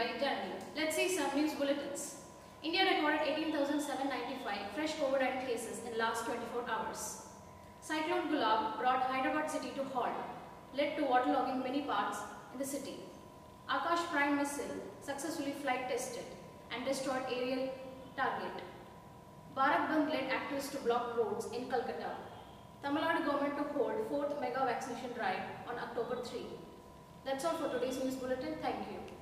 by Let's see some news bulletins. India recorded 18,795 fresh COVID-19 cases in last 24 hours. Cyclone Gulab brought Hyderabad city to halt, led to waterlogging many parts in the city. Akash Prime missile successfully flight tested and destroyed aerial target. Bharat Bandh led activists to block roads in Kolkata. Tamil Nadu government to hold fourth mega vaccination drive on October 3. That's all for today's news bulletin. Thank you.